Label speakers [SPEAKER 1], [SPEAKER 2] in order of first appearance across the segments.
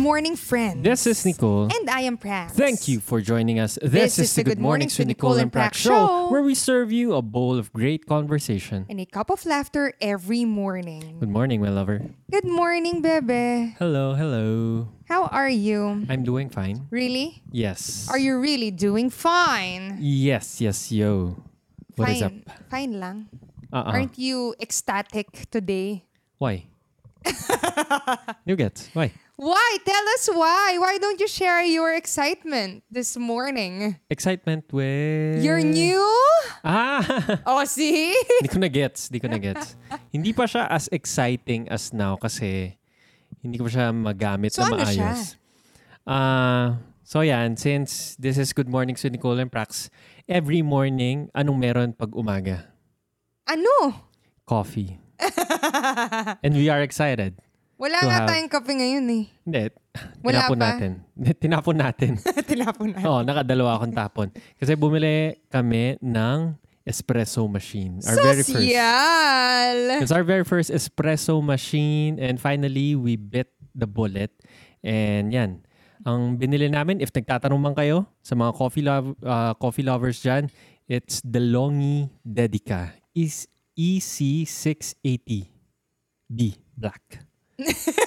[SPEAKER 1] Good morning, friends.
[SPEAKER 2] This is Nicole.
[SPEAKER 1] And I am Prax.
[SPEAKER 2] Thank you for joining us. This, is the Good Mornings with Nicole and Prax show, where we serve you a bowl of great conversation.
[SPEAKER 1] And a cup of laughter every morning.
[SPEAKER 2] Good morning, my lover.
[SPEAKER 1] Good morning, Bebe.
[SPEAKER 2] Hello, hello.
[SPEAKER 1] How are you?
[SPEAKER 2] I'm doing fine.
[SPEAKER 1] Really?
[SPEAKER 2] Yes.
[SPEAKER 1] Are you really doing fine?
[SPEAKER 2] Yes, yes, yo. What
[SPEAKER 1] fine.
[SPEAKER 2] is up?
[SPEAKER 1] Fine lang.
[SPEAKER 2] Uh-uh.
[SPEAKER 1] Aren't you ecstatic today?
[SPEAKER 2] Why? you get why?
[SPEAKER 1] Why? Tell us why. Why don't you share your excitement this morning?
[SPEAKER 2] Excitement with...
[SPEAKER 1] You're new?
[SPEAKER 2] Ah!
[SPEAKER 1] Oh, see?
[SPEAKER 2] Hindi ko na gets. Hindi ko na gets. hindi pa siya as exciting as now kasi hindi ko pa siya magamit
[SPEAKER 1] So
[SPEAKER 2] na
[SPEAKER 1] ano
[SPEAKER 2] maayos. Ah, so yan, since this is Good Morning with Nicole and Prax, every morning, anong meron pag umaga?
[SPEAKER 1] Ano?
[SPEAKER 2] Coffee. And we are excited.
[SPEAKER 1] Wala nga
[SPEAKER 2] have-
[SPEAKER 1] tayong kape ngayon eh.
[SPEAKER 2] Hindi.
[SPEAKER 1] Wala
[SPEAKER 2] tinapon
[SPEAKER 1] pa?
[SPEAKER 2] natin. Tinapon natin.
[SPEAKER 1] Tinapon na.
[SPEAKER 2] Oo, nakadalawa akong tapon. Kasi bumili kami ng espresso machine. Our very first. It's our very first espresso machine and finally we bit the bullet. And yan. Ang binili namin, if nagtatanong man kayo sa mga coffee love, uh, coffee lovers dyan, it's DeLonghi Dedica. Is EC680B Black.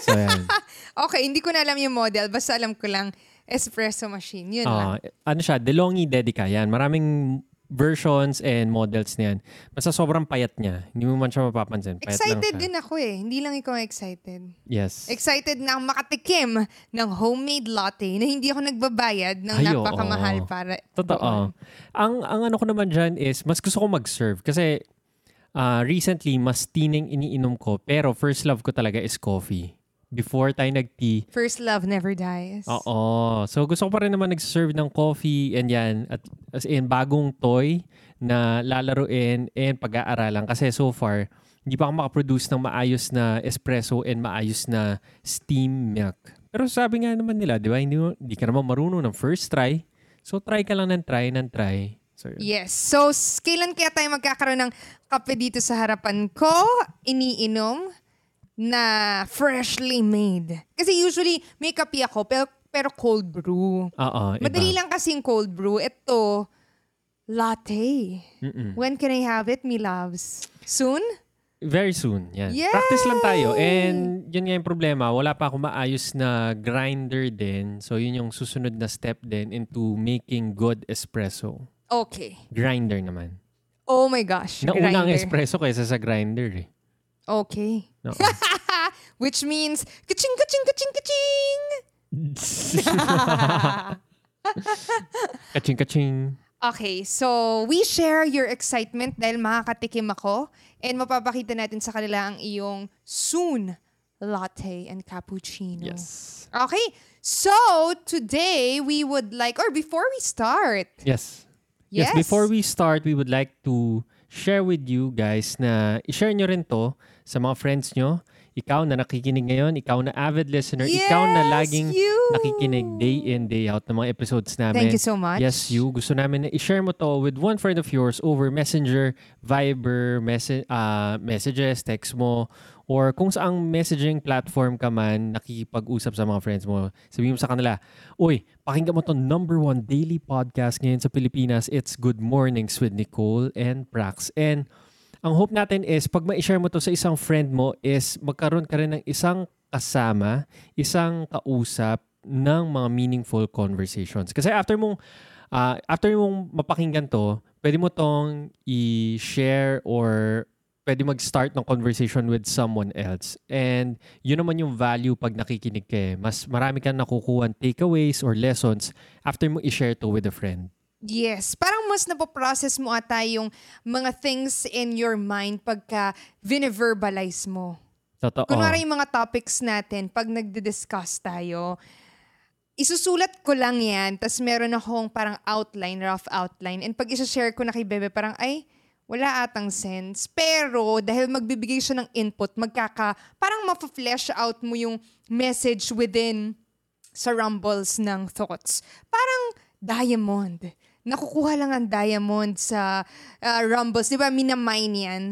[SPEAKER 2] So yan.
[SPEAKER 1] Okay, hindi ko na alam yung model. Basta alam ko lang, espresso machine. Yun lang.
[SPEAKER 2] Ah, ano siya, DeLonghi Dedica. Yan. Maraming versions and models niyan. Basta sobrang payat niya. Hindi mo man siya mapapansin. Payat lang
[SPEAKER 1] Excited
[SPEAKER 2] siya.
[SPEAKER 1] din ako eh. Hindi lang ikaw excited.
[SPEAKER 2] Yes.
[SPEAKER 1] Excited na akong makatikim ng homemade latte na hindi ako nagbabayad ng
[SPEAKER 2] Ay,
[SPEAKER 1] napakamahal
[SPEAKER 2] oo.
[SPEAKER 1] para
[SPEAKER 2] Totoo. Ang, ang ano ko naman dyan is, mas gusto ko mag-serve. Kasi ah, recently, mas tining iniinom ko. Pero first love ko talaga is coffee. Before tayo nag-tea,
[SPEAKER 1] First love never dies.
[SPEAKER 2] Oo. So gusto ko pa rin naman nag-serve ng coffee and yan. At as in, bagong toy na lalaruin and pag-aaralan. Kasi so far, hindi pa ako makaproduce ng maayos na espresso and maayos na steam milk. Pero sabi nga naman nila, di ba, hindi, hindi ka naman marunong ng first try. So try ka lang ng try ng try. So, yun.
[SPEAKER 1] Yes. So, kailan kaya tayo magkakaroon ng kape dito sa harapan ko? Iniinom na freshly made. Kasi usually, may kape ako, pero, pero cold brew.
[SPEAKER 2] Oo, iba.
[SPEAKER 1] Madali lang kasing cold brew. Ito, latte.
[SPEAKER 2] Mm-mm.
[SPEAKER 1] When can I have it, me loves? Soon?
[SPEAKER 2] Very soon. Yan.
[SPEAKER 1] Yay!
[SPEAKER 2] Practice lang tayo. And yun nga yung problema. Wala pa ako maayos na grinder din. So yun yung susunod na step din into making good espresso.
[SPEAKER 1] Okay.
[SPEAKER 2] Grinder naman.
[SPEAKER 1] Oh my gosh.
[SPEAKER 2] Nauna ang
[SPEAKER 1] grinder.
[SPEAKER 2] espresso kaysa sa grinder eh.
[SPEAKER 1] Okay.
[SPEAKER 2] No.
[SPEAKER 1] Which means, kaching, kaching, kaching, kaching!
[SPEAKER 2] kaching kaching.
[SPEAKER 1] Okay, so we share your excitement dahil makakatikim ako and mapapakita natin sa kanila ang iyong soon latte and cappuccino.
[SPEAKER 2] Yes.
[SPEAKER 1] Okay, so today we would like, or before we start,
[SPEAKER 2] Yes.
[SPEAKER 1] Yes.
[SPEAKER 2] Yes. Before we start, we would like to share with you guys na i-share nyo rin to sa mga friends nyo. Ikaw na nakikinig ngayon, ikaw na avid listener, ikaw na
[SPEAKER 1] Yes,
[SPEAKER 2] laging
[SPEAKER 1] you!
[SPEAKER 2] nakikinig day in, day out ng mga episodes namin.
[SPEAKER 1] thank you so much.
[SPEAKER 2] Yes, you. Gusto namin na i-share mo to with one friend of yours over Messenger, Viber, messa- ah, messages, text mo, or kung saang messaging platform ka man nakikipag-usap sa mga friends mo. Sabihin mo sa kanila, Uy, pakinggan mo to number one daily podcast ngayon sa Pilipinas. It's Good Mornings with Nicole and Prax. And ang hope natin is pag ma-share mo to sa isang friend mo is magkaroon ka rin ng isang kasama, isang kausap ng mga meaningful conversations. Kasi after mong ah, after mong mapakinggan to, pwede mo tong i-share or pwede mag-start ng conversation with someone else. And yun naman yung value pag nakikinig ka eh. Mas marami kang nakukuha takeaways or lessons after mo i-share to with a friend.
[SPEAKER 1] Yes, parang mas napoprocess mo ata yung mga things in your mind pagka vine-verbalize mo.
[SPEAKER 2] Totoo.
[SPEAKER 1] Kunwari yung mga topics natin, pag nagdi-discuss tayo, isusulat ko lang yan, tas meron akong parang outline, rough outline. And pag isa-share ko na kay Bebe, parang, ay, wala atang sense. Pero, dahil magbibigay siya ng input, magkaka, parang mapa-flesh out mo yung message within sa rumbles ng thoughts. Parang diamond. Nakukuha lang ang diamond sa ah, rumbles. Di ba, minamine yan?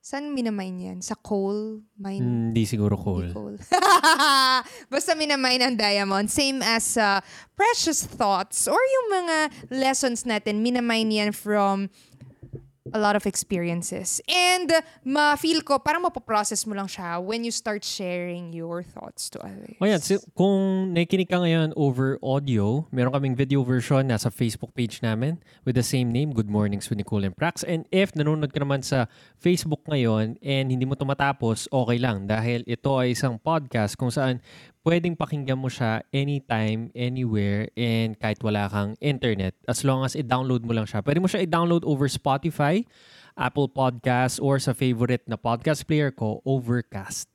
[SPEAKER 1] Saan minamine yan? Sa coal mine?
[SPEAKER 2] Hindi siguro
[SPEAKER 1] Hindi
[SPEAKER 2] cool.
[SPEAKER 1] coal. Basta minamine ang diamond. Same as uh, precious thoughts or yung mga lessons natin, minamine yan from a lot of experiences. And uh, ma-feel ko, parang mapoprocess mo lang siya when you start sharing your thoughts to others.
[SPEAKER 2] O yan, si- kung nakikinig ka ngayon over audio, meron kaming video version nasa Facebook page namin with the same name, Good Mornings with Nicole and Prax. And if nanonood ka naman sa Facebook ngayon and hindi mo tumatapos, okay lang dahil ito ay isang podcast kung saan pwedeng pakinggan mo siya anytime, anywhere, and kahit wala kang internet. As long as i-download mo lang siya. Pwede mo siya i-download over Spotify, Apple Podcasts, or sa favorite na podcast player ko, Overcast.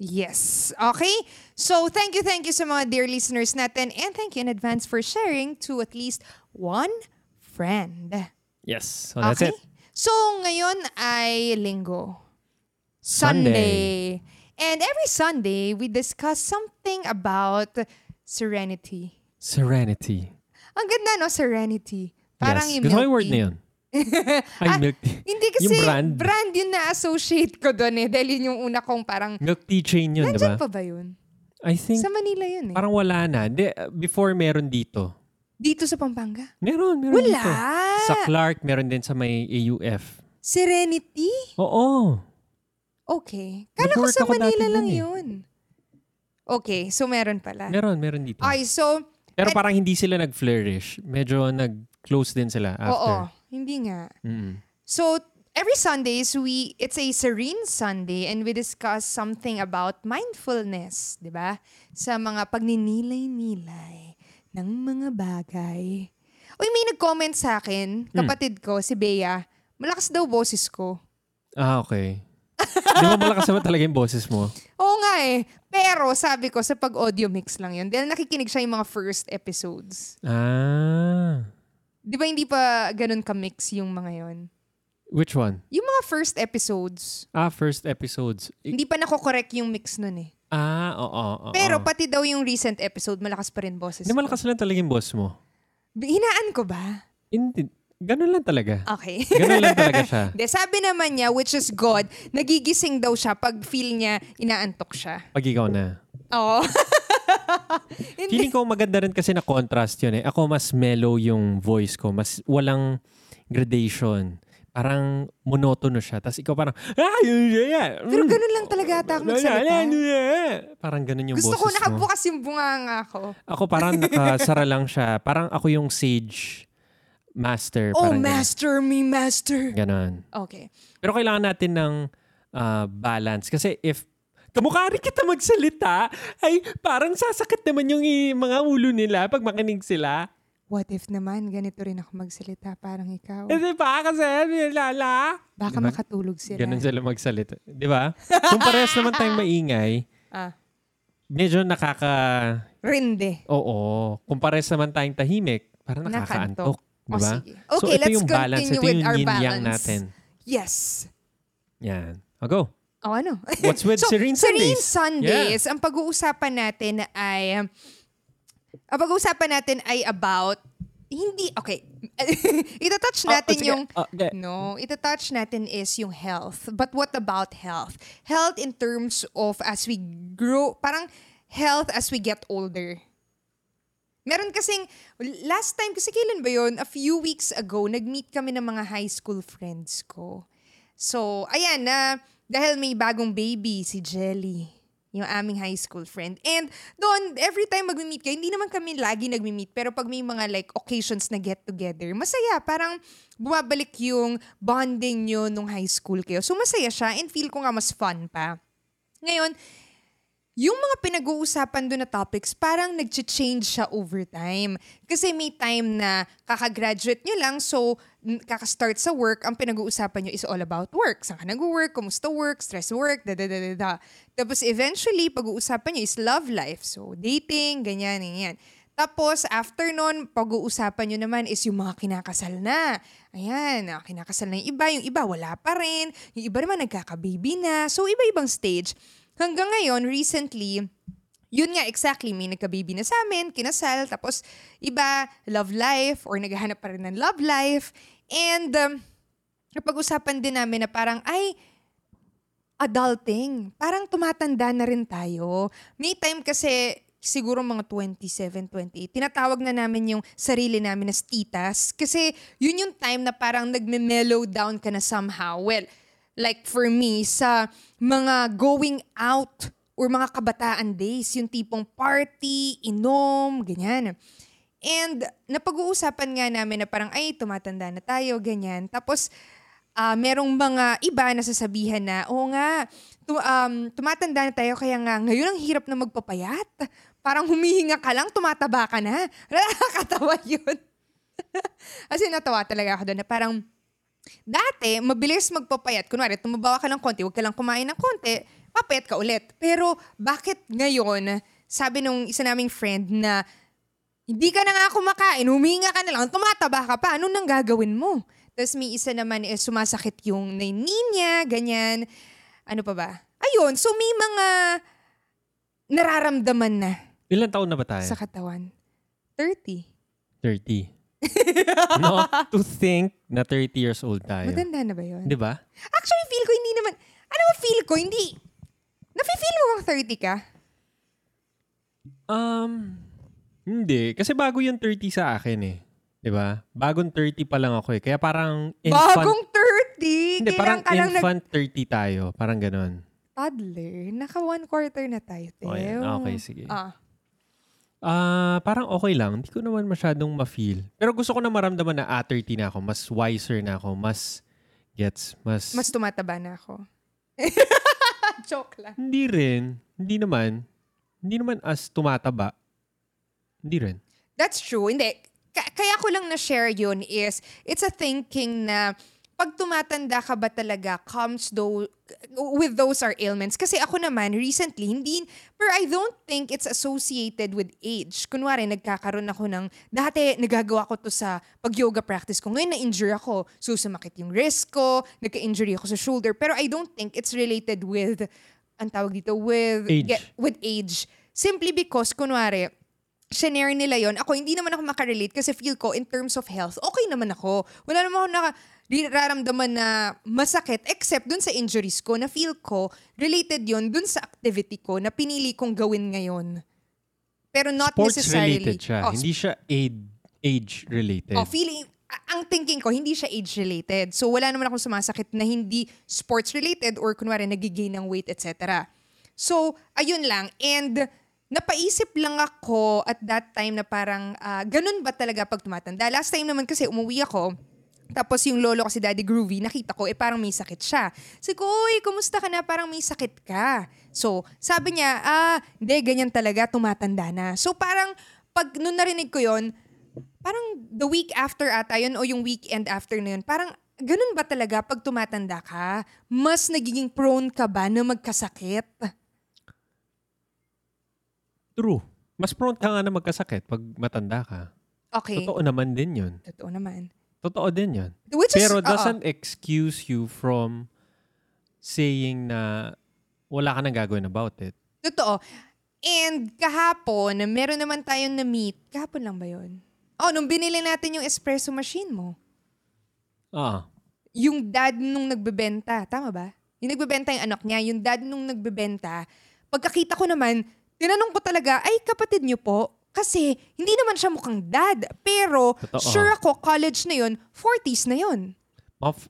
[SPEAKER 1] Yes. Okay? So, thank you, thank you sa mga dear listeners natin and thank you in advance for sharing to at least one friend.
[SPEAKER 2] Yes. So that's
[SPEAKER 1] okay?
[SPEAKER 2] it.
[SPEAKER 1] So, ngayon ay linggo.
[SPEAKER 2] Sunday.
[SPEAKER 1] And every Sunday, we discuss something about serenity.
[SPEAKER 2] Serenity.
[SPEAKER 1] Ang ganda, no? Serenity. Parang
[SPEAKER 2] yes.
[SPEAKER 1] yung
[SPEAKER 2] Gusto ko
[SPEAKER 1] milk
[SPEAKER 2] yung word na yun. Ay,
[SPEAKER 1] Ah,
[SPEAKER 2] milk tea.
[SPEAKER 1] Hindi kasi
[SPEAKER 2] Yung brand.
[SPEAKER 1] brand yun na-associate ko doon eh. Dahil yun yung una kong parang,
[SPEAKER 2] Milk tea chain yun, di ba?
[SPEAKER 1] pa ba yun?
[SPEAKER 2] I think
[SPEAKER 1] Sa Manila yun eh.
[SPEAKER 2] parang wala na. Di, before meron dito.
[SPEAKER 1] Dito sa Pampanga?
[SPEAKER 2] Meron, meron
[SPEAKER 1] Wala!
[SPEAKER 2] dito. Sa Clark, meron din sa may AUF.
[SPEAKER 1] Serenity?
[SPEAKER 2] Oo.
[SPEAKER 1] Okay. Kala ko sa Manila lang
[SPEAKER 2] eh.
[SPEAKER 1] yun. Okay, so meron pala.
[SPEAKER 2] Meron, meron dito.
[SPEAKER 1] Okay, so,
[SPEAKER 2] Pero
[SPEAKER 1] at-
[SPEAKER 2] parang hindi sila nag-flourish. Medyo nag-close din sila
[SPEAKER 1] oo,
[SPEAKER 2] after.
[SPEAKER 1] hindi nga.
[SPEAKER 2] Mm.
[SPEAKER 1] So, every Sundays, we, it's a serene Sunday and we discuss something about mindfulness, di ba? Sa mga pagninilay-nilay ng mga bagay. Uy, may nag-comment sa akin, kapatid ko, si Bea, malakas daw boses ko.
[SPEAKER 2] Ah, okay. Di ba malakas naman talaga yung boses mo?
[SPEAKER 1] Oo nga eh. Pero sabi ko, sa pag-audio mix lang yun. Dahil nakikinig siya yung mga first episodes.
[SPEAKER 2] Ah.
[SPEAKER 1] Di ba hindi pa ganun ka-mix yung mga yon?
[SPEAKER 2] Which one?
[SPEAKER 1] Yung mga first episodes,
[SPEAKER 2] Ah, first episodes. I-
[SPEAKER 1] hindi pa nako-correct yung mix nun eh.
[SPEAKER 2] ah, oo, oo.
[SPEAKER 1] Pero
[SPEAKER 2] oo.
[SPEAKER 1] pati daw yung recent episode, malakas pa rin boses
[SPEAKER 2] Hindi
[SPEAKER 1] ko.
[SPEAKER 2] malakas lang talaga yung boss mo.
[SPEAKER 1] Hinaan ko ba?
[SPEAKER 2] Hindi. Ganun lang talaga.
[SPEAKER 1] Okay.
[SPEAKER 2] Ganun lang talaga siya.
[SPEAKER 1] De, sabi naman niya, which is God, nagigising daw siya pag feel niya inaantok siya.
[SPEAKER 2] Pag ikaw na.
[SPEAKER 1] Oo.
[SPEAKER 2] Feeling ko maganda rin kasi na contrast yun eh. Ako mas mellow yung voice ko. Mas walang gradation. Parang monotono siya. Tapos ikaw parang, ah, yun, yun, yun.
[SPEAKER 1] Pero ganun lang talaga ata ako magsalita.
[SPEAKER 2] Parang ganun yung
[SPEAKER 1] Gusto
[SPEAKER 2] boses
[SPEAKER 1] ko
[SPEAKER 2] mo.
[SPEAKER 1] nakabukas yung bunganga ko.
[SPEAKER 2] Ako parang nakasara lang siya. Parang ako yung sage master.
[SPEAKER 1] Oh,
[SPEAKER 2] parang
[SPEAKER 1] master me, master.
[SPEAKER 2] Ganon.
[SPEAKER 1] Okay.
[SPEAKER 2] Pero kailangan natin ng ah, balance. Kasi if kamukha rin kita magsalita, ay parang sasakit naman yung i- mga ulo nila pag makinig sila.
[SPEAKER 1] What if naman ganito rin ako magsalita parang ikaw?
[SPEAKER 2] Eh, di ba? Kasi, lala.
[SPEAKER 1] Baka
[SPEAKER 2] Diba?
[SPEAKER 1] makatulog sila.
[SPEAKER 2] Ganon sila magsalita. Di ba? Kung parehas naman tayong maingay,
[SPEAKER 1] Ah,
[SPEAKER 2] medyo nakaka...
[SPEAKER 1] rinde.
[SPEAKER 2] Oo. Kung parehas naman tayong tahimik, parang nakakaantok. Di ba?
[SPEAKER 1] O, sige.
[SPEAKER 2] so,
[SPEAKER 1] Okay,
[SPEAKER 2] ito
[SPEAKER 1] let's
[SPEAKER 2] yung balance.
[SPEAKER 1] continue
[SPEAKER 2] Ito
[SPEAKER 1] with
[SPEAKER 2] yung
[SPEAKER 1] our balance.
[SPEAKER 2] natin.
[SPEAKER 1] Yes.
[SPEAKER 2] Yan. O, go.
[SPEAKER 1] O ano?
[SPEAKER 2] What's with
[SPEAKER 1] so,
[SPEAKER 2] Serene
[SPEAKER 1] Serene
[SPEAKER 2] Sundays?
[SPEAKER 1] Sundays, ang pag-uusapan natin ay, ang pag-uusapan natin ay about, hindi, okay, itatouch
[SPEAKER 2] Oh,
[SPEAKER 1] natin
[SPEAKER 2] sige.
[SPEAKER 1] yung,
[SPEAKER 2] Oh, okay.
[SPEAKER 1] no, itatouch natin is yung health. But what about health? Health in terms of as we grow, parang health as we get older. Meron kasing, last time, kasi kailan ba yun? A few weeks ago, nag-meet kami ng mga high school friends ko. So, ayan na, dahil may bagong baby, si Jelly, yung aming high school friend. And doon, every time mag-meet kayo, hindi naman kami lagi nag-meet, pero pag may mga like occasions na get together, masaya. Parang bumabalik yung bonding nyo nung high school kayo. So, masaya siya and feel ko nga mas fun pa. Ngayon, yung mga pinag-uusapan doon na topics, parang nag-change siya over time. Kasi may time na kakagraduate nyo lang, so kakastart sa work, ang pinag-uusapan nyo is all about work. Saan ka nag-work, kumusta work, stress work, da da da da da. Tapos eventually, pag-uusapan nyo is love life. So dating, ganyan, ganyan. Tapos, after nun, pag-uusapan nyo naman is yung mga kinakasal na. Ayan, ah, kinakasal na yung iba. Yung iba, wala pa rin. Yung iba naman, nagkaka-baby na. So, iba-ibang stage. Hanggang ngayon, recently, yun nga exactly, may nagka-baby na sa amin, kinasal, tapos iba, love life, or naghahanap pa rin ng love life. And, um, napag-usapan din namin na parang, ay, adulting. Parang tumatanda na rin tayo. May time kasi, siguro mga 27, 28, tinatawag na namin yung sarili namin as titas. Kasi yun yung time na parang nagme-mellow down ka na somehow. Well, like for me, sa mga going out or mga kabataan days, yung tipong party, inom, ganyan. And napag-uusapan nga namin na parang, ay, tumatanda na tayo, ganyan. Tapos, uh, merong mga iba na sasabihan na, oo nga, tu- um, tumatanda na tayo, kaya nga, ngayon ang hirap na magpapayat. Parang humihinga ka lang, tumataba ka na. Nakakatawa yun. Kasi natawa talaga ako doon na parang, dati, mabilis magpapayat. Kunwari, tumabawa ka ng konti, huwag ka lang kumain ng konti, papayat ka ulit. Pero bakit ngayon, sabi nung isa naming friend na hindi ka na nga kumakain, huminga ka na lang, tumataba ka pa, ano nang gagawin mo? Tapos may isa naman is sumasakit yung niya, ganyan. Ano pa ba? Ayun, so may mga nararamdaman na.
[SPEAKER 2] Ilan taon na ba tayo?
[SPEAKER 1] Sa katawan. 30.
[SPEAKER 2] 30. no, to think na 30 years old tayo.
[SPEAKER 1] Maganda na ba yun?
[SPEAKER 2] Di ba?
[SPEAKER 1] Actually, feel ko hindi naman, ano ba feel ko? Hindi, nafe-feel mo bang 30 ka?
[SPEAKER 2] Um, hindi. Kasi bago yung 30 sa akin eh. 'Di ba? Bagong 30 pa lang ako eh. Kaya parang infant...
[SPEAKER 1] Bagong 30?
[SPEAKER 2] Hindi, parang
[SPEAKER 1] ka lang
[SPEAKER 2] infant nag... 30 tayo. Parang ganon.
[SPEAKER 1] Toddler? Naka one quarter na tayo, Teo.
[SPEAKER 2] Okay, okay sige.
[SPEAKER 1] Ah.
[SPEAKER 2] Ah, uh, parang okay lang. Hindi ko naman masyadong ma-feel. Pero gusto ko na maramdaman na ah, 30 na ako. Mas wiser na ako. Mas gets, mas...
[SPEAKER 1] Mas tumataba na ako. Joke lang.
[SPEAKER 2] Hindi rin. Hindi naman. Hindi naman as tumataba. Hindi rin.
[SPEAKER 1] That's true. Hindi kaya ko lang na-share yun is, it's a thinking na pag tumatanda ka ba talaga comes though, with those are ailments. Kasi ako naman, recently, hindi, pero I don't think it's associated with age. Kunwari, nagkakaroon ako ng, dati nagagawa ko to sa pag-yoga practice ko. Ngayon na-injure ako. So, sumakit yung wrist ko, nagka-injury ako sa shoulder. Pero I don't think it's related with, ang tawag dito, with
[SPEAKER 2] age.
[SPEAKER 1] Get, with age. Simply because, kunwari, shinare nila yon Ako, hindi naman ako makarelate kasi feel ko, in terms of health, okay naman ako. Wala naman ako naka, nararamdaman na masakit except dun sa injuries ko na feel ko related yon dun sa activity ko na pinili kong gawin ngayon. Pero not
[SPEAKER 2] Sports
[SPEAKER 1] necessarily.
[SPEAKER 2] related siya.
[SPEAKER 1] Oh,
[SPEAKER 2] hindi siya age related.
[SPEAKER 1] Oh, feeling, ang thinking ko, hindi siya age related. So wala naman akong sumasakit na hindi sports related or kunwari nagigain ng weight, etc. So, ayun lang. And napaisip lang ako at that time na parang, uh, ganun ba talaga pag tumatanda? Last time naman kasi umuwi ako, tapos yung lolo ko si Daddy Groovy, nakita ko, eh parang may sakit siya. Sabi ko, uy, kumusta ka na? Parang may sakit ka. So, sabi niya, ah, hindi, ganyan talaga, tumatanda na. So, parang, pag nung narinig ko yon parang the week after ata yun o yung weekend after na yun, parang ganun ba talaga pag tumatanda ka? Mas nagiging prone ka ba na magkasakit?
[SPEAKER 2] True. Mas prone ka nga na magkasakit pag matanda ka.
[SPEAKER 1] Okay.
[SPEAKER 2] Totoo naman din yun.
[SPEAKER 1] Totoo naman.
[SPEAKER 2] Totoo din yun.
[SPEAKER 1] Which is,
[SPEAKER 2] Pero
[SPEAKER 1] uh-oh.
[SPEAKER 2] doesn't excuse you from saying na wala ka nang gagawin about it.
[SPEAKER 1] Totoo. And kahapon, meron naman tayong na-meet. Kahapon lang ba yun? Oh, nung binili natin yung espresso machine mo.
[SPEAKER 2] Ah.
[SPEAKER 1] Yung dad nung nagbebenta. Tama ba? Yung nagbebenta yung anak niya. Yung dad nung nagbebenta. Pagkakita ko naman, tinanong ko talaga, ay kapatid niyo po? Kasi hindi naman siya mukhang dad. Pero
[SPEAKER 2] Totoo.
[SPEAKER 1] sure ako, college na yun, 40s na yun.
[SPEAKER 2] Of,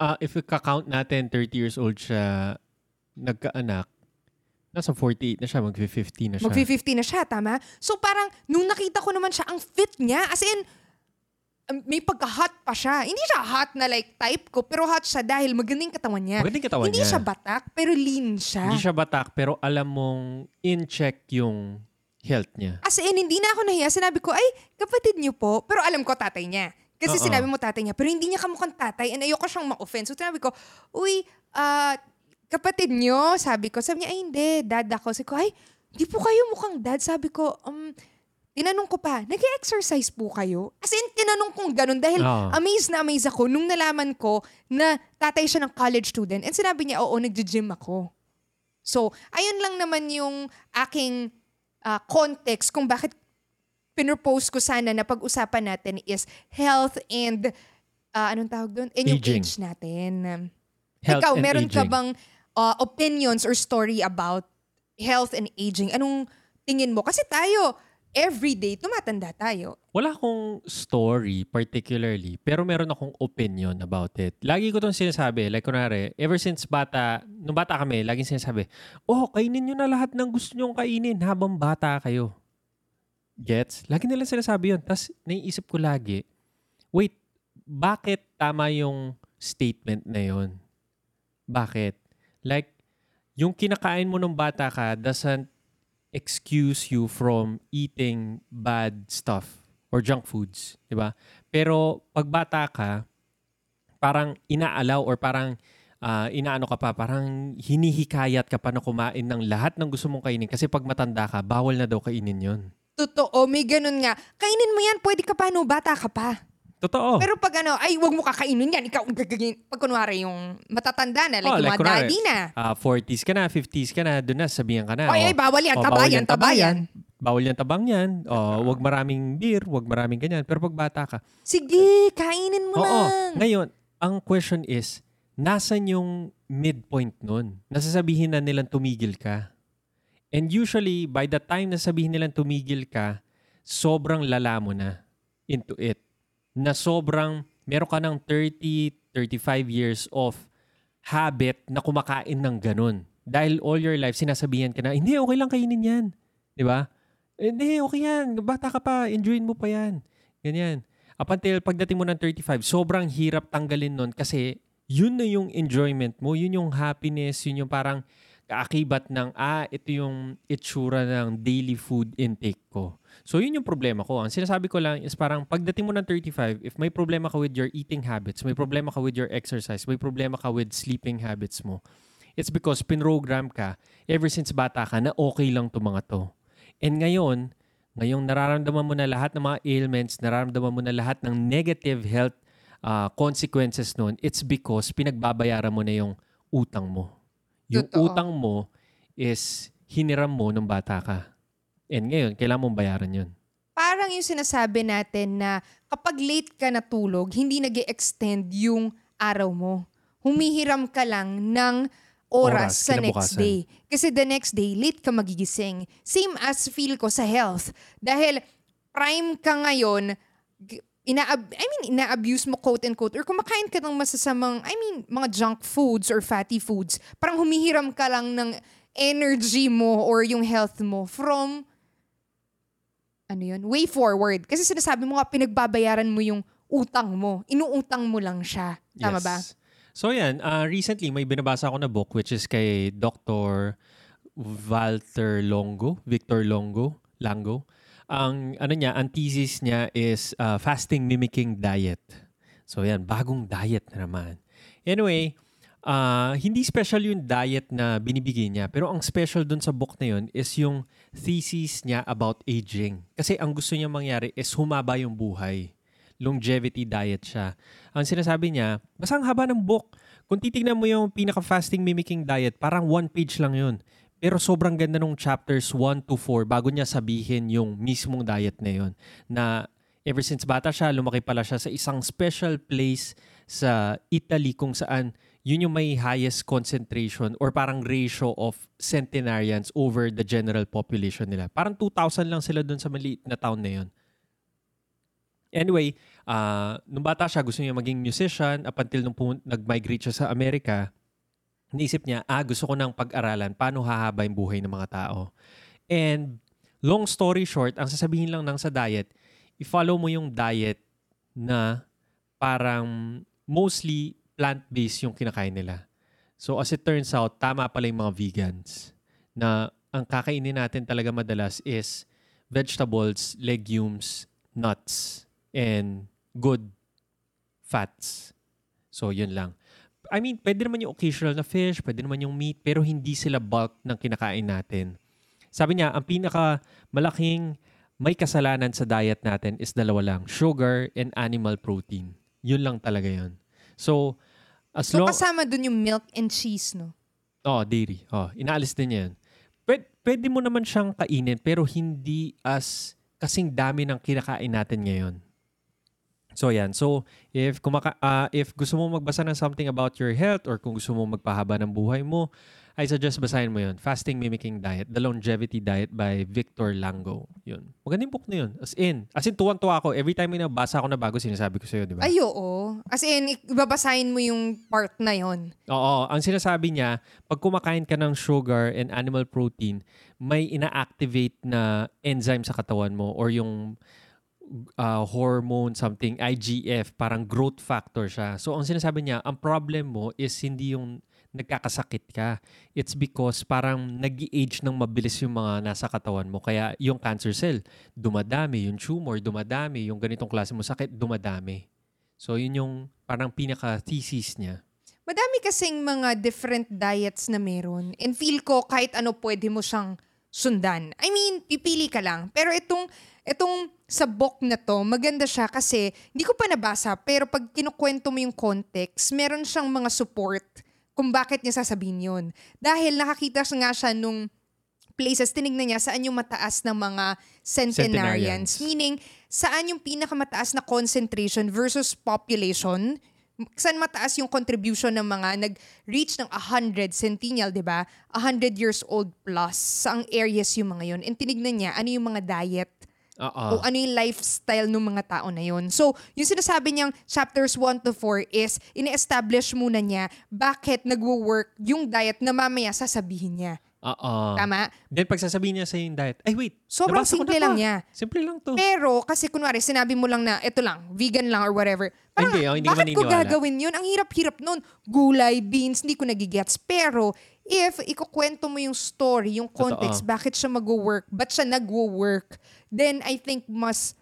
[SPEAKER 2] uh, if we count natin 30 years old siya, nagkaanak, nasa 48 na siya, mag-50 na siya.
[SPEAKER 1] Mag-50 na siya, tama? So parang, nung nakita ko naman siya, ang fit niya, as in, um, may pagka-hot pa siya. Hindi siya hot na like type ko, pero hot siya dahil magandang katawan niya.
[SPEAKER 2] Magandang katawan
[SPEAKER 1] Hindi
[SPEAKER 2] niya.
[SPEAKER 1] siya batak, pero lean siya.
[SPEAKER 2] Hindi siya batak, pero alam mong in-check yung health niya.
[SPEAKER 1] As in, hindi na ako nahiya. Sinabi ko, ay, kapatid niyo po. Pero alam ko tatay niya. Kasi
[SPEAKER 2] Oo.
[SPEAKER 1] sinabi mo tatay niya, pero hindi niya kamukhang tatay and ayoko siyang ma-offense. So sinabi ko, uy, ah, kapatid niyo, sabi ko. Sabi niya, ay hindi, dad ako. Sabi ko, ay, di po kayo mukhang dad. Sabi ko, um, tinanong ko pa, nag-exercise po kayo? As in, tinanong kong ganun dahil
[SPEAKER 2] Oo.
[SPEAKER 1] amazed na amazed ako nung nalaman ko na tatay siya ng college student. And sinabi niya, oo, nag-gym ako. So, ayun lang naman yung aking ah, context kung bakit pinropose ko sana na pag-usapan natin is health and ah, anong tawag doon? And yung
[SPEAKER 2] Aging.
[SPEAKER 1] age natin.
[SPEAKER 2] Health
[SPEAKER 1] Ikaw, meron ka
[SPEAKER 2] aging.
[SPEAKER 1] bang uh, opinions or story about health and aging? Anong tingin mo? Kasi tayo, everyday, tumatanda tayo.
[SPEAKER 2] Wala akong story particularly, pero meron akong opinion about it. Lagi ko itong sinasabi, like kunwari, ever since bata, nung bata kami, laging sinasabi, oh, kainin nyo na lahat ng gusto nyong kainin habang bata kayo. Gets? Lagi nila sinasabi yun. Tapos, naiisip ko lagi, wait, bakit tama yung statement na yun? Bakit? Like, yung kinakain mo nung bata ka doesn't excuse you from eating bad stuff or junk foods, di ba? Pero pag bata ka, parang inaalaw or parang uh, inaano ka pa, parang hinihikayat ka pa na kumain ng lahat ng gusto mong kainin kasi pag matanda ka, bawal na daw kainin yon.
[SPEAKER 1] Totoo, may ganun nga. Kainin mo yan, pwede ka pa no, bata ka pa.
[SPEAKER 2] Totoo.
[SPEAKER 1] Pero pag ano, ay, wag mo kakainin yan. Ikaw, pag kunwari yung matatanda na, like oh, yung like, mga kunwari, daddy na.
[SPEAKER 2] Uh, ah, 40s ka na, 50s ka na, doon na, sabihan ka na.
[SPEAKER 1] Ay, oh, ay, bawal yan, oh, tabayan, tabayan.
[SPEAKER 2] Bawal yan tabang yan. Oh, wag maraming beer, wag maraming ganyan. Pero pag bata ka.
[SPEAKER 1] Sige, kainin mo
[SPEAKER 2] Oo,
[SPEAKER 1] lang.
[SPEAKER 2] Ngayon, ang question is, nasan yung midpoint nun? Nasasabihin na nilang tumigil ka. And usually, by the time na sabihin nilang tumigil ka, sobrang lala mo na into it. Na sobrang, meron ka ng 30, 35 years of habit na kumakain ng ganun. Dahil all your life, sinasabihan ka na, hindi, okay lang kainin yan. Di ba? Hindi, okay yan. Bata ka pa. Enjoyin mo pa yan. Ganyan. Up until pagdating mo ng 35, sobrang hirap tanggalin nun kasi yun na yung enjoyment mo. Yun yung happiness. Yun yung parang kaakibat ng, ah, ito yung itsura ng daily food intake ko. So, yun yung problema ko. Ang sinasabi ko lang is parang pagdating mo ng 35, if may problema ka with your eating habits, may problema ka with your exercise, may problema ka with sleeping habits mo, it's because pinrogram ka ever since bata ka na okay lang to mga to. And ngayon, ngayong nararamdaman mo na lahat ng mga ailments, nararamdaman mo na lahat ng negative health uh, consequences nun, it's because pinagbabayaran mo na yung utang mo. Yung Totoo. utang mo is hiniram mo nung bata ka. And ngayon, kailangan mong bayaran yun.
[SPEAKER 1] Parang yung sinasabi natin na kapag late ka natulog, hindi nag extend yung araw mo. Humihiram ka lang ng oras, oras sa next day. Kasi the next day, late ka magigising. Same as feel ko sa health. Dahil prime ka ngayon, ina I mean ina-abuse mo quote and quote or kumakain ka ng masasamang I mean mga junk foods or fatty foods parang humihiram ka lang ng energy mo or yung health mo from ano yun way forward kasi sinasabi mo nga pinagbabayaran mo yung utang mo inuutang mo lang siya tama yes. ba
[SPEAKER 2] So yan uh, recently may binabasa ako na book which is kay Dr. Walter Longo Victor Longo Lango ang ano niya, ang thesis niya is uh, fasting mimicking diet. So yan, bagong diet na naman. Anyway, uh, hindi special yung diet na binibigay niya. Pero ang special dun sa book na yun is yung thesis niya about aging. Kasi ang gusto niya mangyari is humaba yung buhay. Longevity diet siya. Ang sinasabi niya, basta ang haba ng book. Kung titignan mo yung pinaka-fasting mimicking diet, parang one page lang yun. Pero sobrang ganda nung chapters 1 to 4 bago niya sabihin yung mismong diet na yun. Na ever since bata siya, lumaki pala siya sa isang special place sa Italy kung saan yun yung may highest concentration or parang ratio of centenarians over the general population nila. Parang 2,000 lang sila dun sa maliit na town na yun. Anyway, uh, nung bata siya, gusto niya maging musician up until nung nag-migrate siya sa Amerika naisip niya, ah, gusto ko nang pag-aralan paano hahaba yung buhay ng mga tao. And long story short, ang sasabihin lang ng sa diet, i-follow mo yung diet na parang mostly plant-based yung kinakain nila. So as it turns out, tama pala yung mga vegans na ang kakainin natin talaga madalas is vegetables, legumes, nuts, and good fats. So yun lang. I mean, pwede naman yung occasional na fish, pwede naman yung meat, pero hindi sila bulk ng kinakain natin. Sabi niya, ang pinaka malaking may kasalanan sa diet natin is dalawa lang, sugar and animal protein. Yun lang talaga yun. So, as
[SPEAKER 1] so
[SPEAKER 2] long...
[SPEAKER 1] kasama dun yung milk and cheese, no?
[SPEAKER 2] Oh, dairy. Oh, inaalis din yan. Pwede, pwede mo naman siyang kainin pero hindi as kasing dami ng kinakain natin ngayon. So yan. So if kumaka ah, if gusto mo magbasa ng something about your health or kung gusto mo magpahaba ng buhay mo, I suggest basahin mo yun. Fasting Mimicking Diet, The Longevity Diet by Victor Lango. Yun. Magandang book na yun. As in, as in tuwang-tuwa ako. Every time may nabasa ako na bago, sinasabi ko sa'yo, di ba?
[SPEAKER 1] Ay, oo. As in, ibabasahin mo yung part na yon.
[SPEAKER 2] Oo. Ang sinasabi niya, pag kumakain ka ng sugar and animal protein, may ina-activate na enzyme sa katawan mo or yung uh, hormone something, IGF, parang growth factor siya. So, ang sinasabi niya, ang problem mo is hindi yung nagkakasakit ka. It's because parang nag age ng mabilis yung mga nasa katawan mo. Kaya yung cancer cell, dumadami. Yung tumor, dumadami. Yung ganitong klase mo sakit, dumadami. So, yun yung parang pinaka-thesis niya.
[SPEAKER 1] Madami kasing mga different diets na meron. And feel ko kahit ano pwede mo siyang sundan. I mean, pipili ka lang. Pero itong, itong sa book na to, maganda siya kasi hindi ko pa nabasa pero pag kinukwento mo yung context, meron siyang mga support kung bakit niya sasabihin yun. Dahil nakakita siya nga siya nung places, tinignan niya saan yung mataas ng mga centenarians.
[SPEAKER 2] Centenarians.
[SPEAKER 1] Meaning, saan yung pinakamataas na concentration versus population saan mataas yung contribution ng mga nag-reach ng 100 centennial, di ba? 100 years old plus. Saang areas yung mga yun. And tinignan niya, ano yung mga diet
[SPEAKER 2] Oo.
[SPEAKER 1] o ano yung lifestyle ng mga tao na yun. So, yung sinasabi niyang chapters 1 to 4 is, ini-establish muna niya bakit nagwo-work yung diet na mamaya sasabihin niya.
[SPEAKER 2] Oo.
[SPEAKER 1] Tama?
[SPEAKER 2] Then pag sasabihin niya sa yung diet, ay wait,
[SPEAKER 1] Sobrang simple lang niya.
[SPEAKER 2] Simple lang to.
[SPEAKER 1] Pero, kasi kunwari, sinabi mo lang na, ito lang, vegan lang or whatever. Parang,
[SPEAKER 2] Hindi, oh, hindi
[SPEAKER 1] bakit ko gagawin yun? Ang hirap-hirap nun. Gulay, beans, hindi ko nagigets. Pero, if ikukwento mo yung story, yung context,
[SPEAKER 2] Totoo.
[SPEAKER 1] bakit siya mag-work, ba't siya nag-work, then I think mas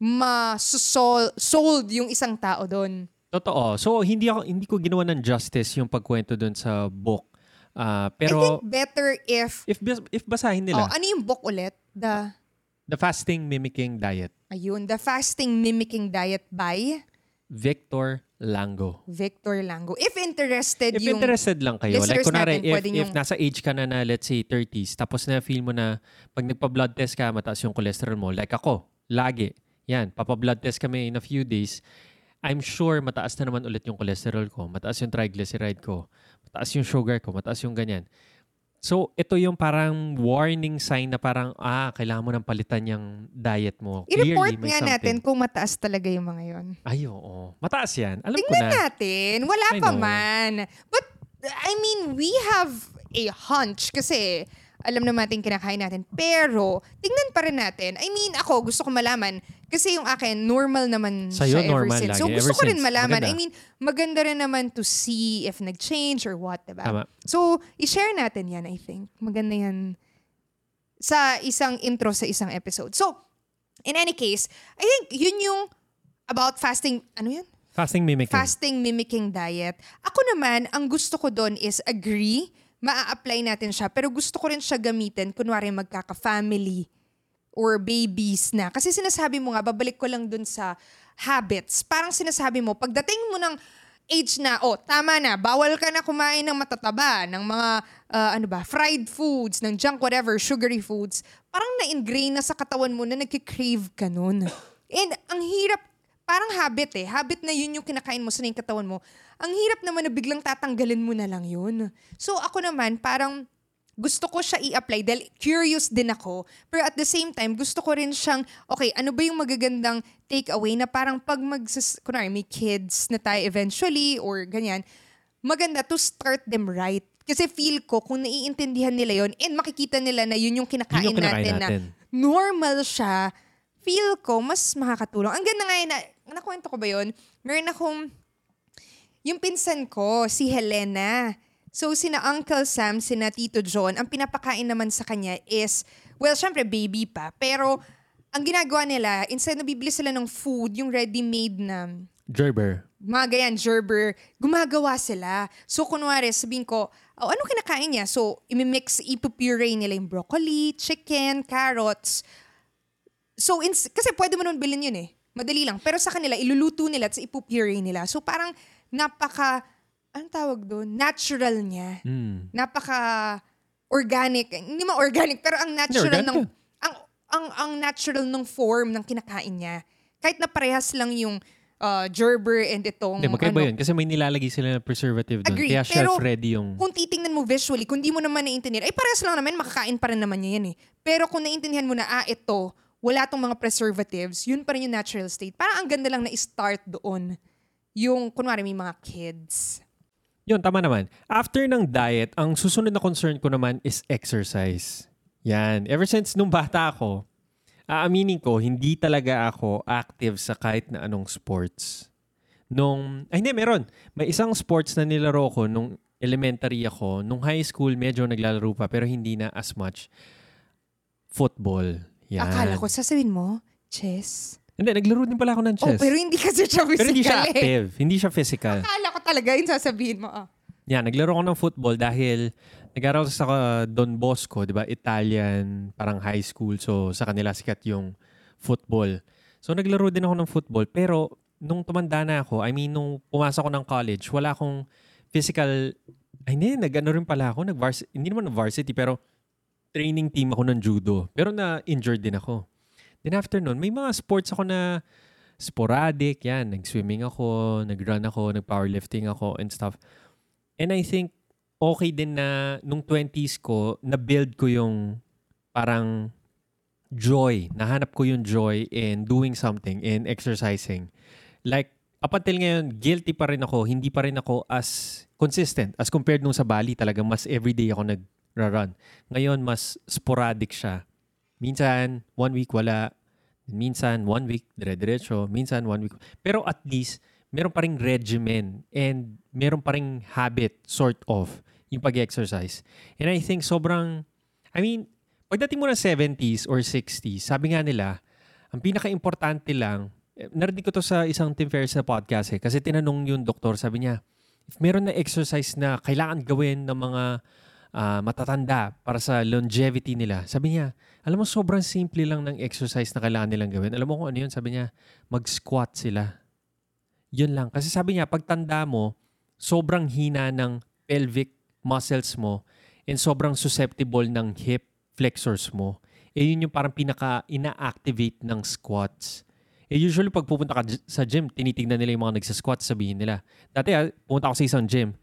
[SPEAKER 1] ma-sold yung isang tao doon.
[SPEAKER 2] Totoo. So hindi ako hindi ko ginawa ng justice yung pagkwento doon sa book.
[SPEAKER 1] I
[SPEAKER 2] pero
[SPEAKER 1] think better if,
[SPEAKER 2] if if basahin
[SPEAKER 1] oh,
[SPEAKER 2] nila
[SPEAKER 1] ano yung book ulit? The,
[SPEAKER 2] The Fasting Mimicking Diet,
[SPEAKER 1] ayun, The Fasting Mimicking Diet by
[SPEAKER 2] Victor Lango.
[SPEAKER 1] Victor Lango. If interested
[SPEAKER 2] If
[SPEAKER 1] yung...
[SPEAKER 2] interested lang kayo, like kunwari,
[SPEAKER 1] natin,
[SPEAKER 2] if,
[SPEAKER 1] pwede
[SPEAKER 2] if nasa age ka na na, let's say, 30s, tapos na feel mo na pag nagpa-blood test ka, mataas yung cholesterol mo, like ako, lagi. Yan, papa-blood test kami in a few days. I'm sure mataas na naman ulit yung cholesterol ko, mataas yung triglyceride ko, mataas yung sugar ko, mataas yung ganyan. So, ito yung parang warning sign na parang, ah, kailangan mo nang palitan yung diet mo.
[SPEAKER 1] I-report
[SPEAKER 2] Clearly,
[SPEAKER 1] nga
[SPEAKER 2] something.
[SPEAKER 1] natin kung mataas talaga yung mga yon.
[SPEAKER 2] Ay, oo. Mataas yan. Alam ko
[SPEAKER 1] Tingnan
[SPEAKER 2] na.
[SPEAKER 1] natin. Wala
[SPEAKER 2] I
[SPEAKER 1] pa
[SPEAKER 2] know.
[SPEAKER 1] man. But, I mean, we have a hunch kasi alam naman natin kinakain natin. Pero, tingnan pa rin natin. I mean, ako, gusto ko malaman. Kasi yung akin, normal naman
[SPEAKER 2] Sa'yo,
[SPEAKER 1] siya ever
[SPEAKER 2] normal
[SPEAKER 1] since.
[SPEAKER 2] lagi.
[SPEAKER 1] So, gusto
[SPEAKER 2] Ever
[SPEAKER 1] ko rin
[SPEAKER 2] since.
[SPEAKER 1] malaman.
[SPEAKER 2] Maganda.
[SPEAKER 1] I mean, maganda rin naman to see if nag-change or what, diba?
[SPEAKER 2] Tama.
[SPEAKER 1] So, i-share natin yan, I think. Maganda yan sa isang intro sa isang episode. So, in any case, I think yun yung about fasting, ano yan?
[SPEAKER 2] Fasting mimicking.
[SPEAKER 1] Fasting mimicking diet. Ako naman, ang gusto ko doon is agree, maa-apply natin siya, pero gusto ko rin siya gamitin, kunwari magkaka-family or babies na. Kasi sinasabi mo nga, babalik ko lang dun sa habits. Parang sinasabi mo, pagdating mo ng age na, oh, tama na, bawal ka na kumain ng matataba, ng mga, ah, ano ba, fried foods, ng junk whatever, sugary foods. Parang na-ingrain na sa katawan mo na nagkikrave ka nun. And ang hirap, parang habit eh. Habit na yun yung kinakain mo sa yung katawan mo. Ang hirap naman na biglang tatanggalin mo na lang yun. So ako naman, parang gusto ko siya i-apply dahil curious din ako. Pero at the same time, gusto ko rin siyang, okay, ano ba yung magagandang takeaway na parang pag mag, kunwari, may kids na tayo eventually or ganyan, maganda to start them right. Kasi feel ko, kung naiintindihan nila yon and makikita nila na yun yung kinakain,
[SPEAKER 2] Yun yung kinakain
[SPEAKER 1] natin,
[SPEAKER 2] natin.
[SPEAKER 1] na normal siya, feel ko, mas makakatulong. Ang ganda nga yun, na, nakwento ko ba yun? Meron akong, yung pinsan ko, si Helena, So, sina Uncle Sam, sina Tito John, ang pinapakain naman sa kanya is, well, syempre, baby pa. Pero, ang ginagawa nila, instead na bibili sila ng food, yung ready-made na
[SPEAKER 2] Gerber.
[SPEAKER 1] mga ganyan, gerber, gumagawa sila. So, kunwari, sabihin ko, oh, ano kinakain niya? So, imimix, ipupuree nila yung broccoli, chicken, carrots. So, ins- kasi pwede mo naman bilhin yun eh. Madali lang. Pero sa kanila, iluluto nila at ipupuree nila. So, parang napaka, anong tawag doon? Natural niya.
[SPEAKER 2] Mm.
[SPEAKER 1] Napaka organic. Hindi man organic, pero ang natural ng ang ang ang natural ng form ng kinakain niya. Kahit na parehas lang yung uh, gerber and itong
[SPEAKER 2] Hindi, magkaiba
[SPEAKER 1] ano,
[SPEAKER 2] yun. Kasi may nilalagay sila na preservative doon.
[SPEAKER 1] Agree,
[SPEAKER 2] Kaya
[SPEAKER 1] pero
[SPEAKER 2] shelf-ready yung...
[SPEAKER 1] kung titingnan mo visually, kung di mo naman naiintindihan, ay parehas lang naman, makakain pa rin naman niya yan eh. Pero kung naiintindihan mo na, ah, ito, wala tong mga preservatives, yun pa rin yung natural state. Parang ang ganda lang na start doon. Yung, kunwari, may mga kids.
[SPEAKER 2] Yun, tama naman. After ng diet, ang susunod na concern ko naman is exercise. Yan. Ever since nung bata ako, aaminin ko, hindi talaga ako active sa kahit na anong sports. Nung, ay hindi, meron. May isang sports na nilaro ko nung elementary ako. Nung high school, medyo naglalaro pa, pero hindi na as much. Football. Yan.
[SPEAKER 1] Akala ko, sasabihin mo, chess.
[SPEAKER 2] Hindi, naglaro din pala ako ng
[SPEAKER 1] Oh,
[SPEAKER 2] chess.
[SPEAKER 1] pero hindi kasi siya physical
[SPEAKER 2] Pero hindi siya
[SPEAKER 1] eh.
[SPEAKER 2] active. Hindi siya physical.
[SPEAKER 1] Akala ko talaga yung sasabihin mo. Ah.
[SPEAKER 2] Yan, naglaro ko ng football dahil nag-aral sa Don Bosco, di ba? Italian, parang high school. So, sa kanila sikat yung football. So, naglaro din ako ng football. Pero, nung tumanda na ako, I mean, nung pumasok ako ng college, wala akong physical... Ay, hindi, nag-ano rin pala ako. Nag hindi naman varsity, pero training team ako ng judo. Pero na-injured din ako. Then after nun, may mga sports ako na sporadic. Yan, nag-swimming ako, nag-run ako, nag-powerlifting ako and stuff. And I think okay din na nung 20s ko, na-build ko yung parang joy. Nahanap ko yung joy in doing something, in exercising. Like, up until ngayon, guilty pa rin ako. Hindi pa rin ako as consistent as compared nung sa Bali. Talaga mas everyday ako nag-run. Ngayon, mas sporadic siya. Minsan, one week wala. Minsan, one week, dire-diretso. Minsan, one week. Pero at least, meron pa ring regimen and meron pa ring habit, sort of, yung pag-exercise. And I think sobrang, I mean, pagdating mo ng 70s or 60s, sabi nga nila, ang pinaka-importante lang, eh, narinig ko to sa isang Tim Ferriss na podcast eh, kasi tinanong yung doktor, sabi niya, if meron na exercise na kailangan gawin ng mga uh, matatanda para sa longevity nila, sabi niya, alam mo, sobrang simple lang ng exercise na kailangan nilang gawin. Alam mo kung ano yun? Sabi niya, mag-squat sila. Yun lang. Kasi sabi niya, pag tanda mo, sobrang hina ng pelvic muscles mo and sobrang susceptible ng hip flexors mo. Eh yun yung parang pinaka ina-activate ng squats. Eh usually pag pupunta ka sa gym, tinitingnan nila yung mga nagsasquat, sabihin nila. Dati ah, pumunta ako sa isang gym,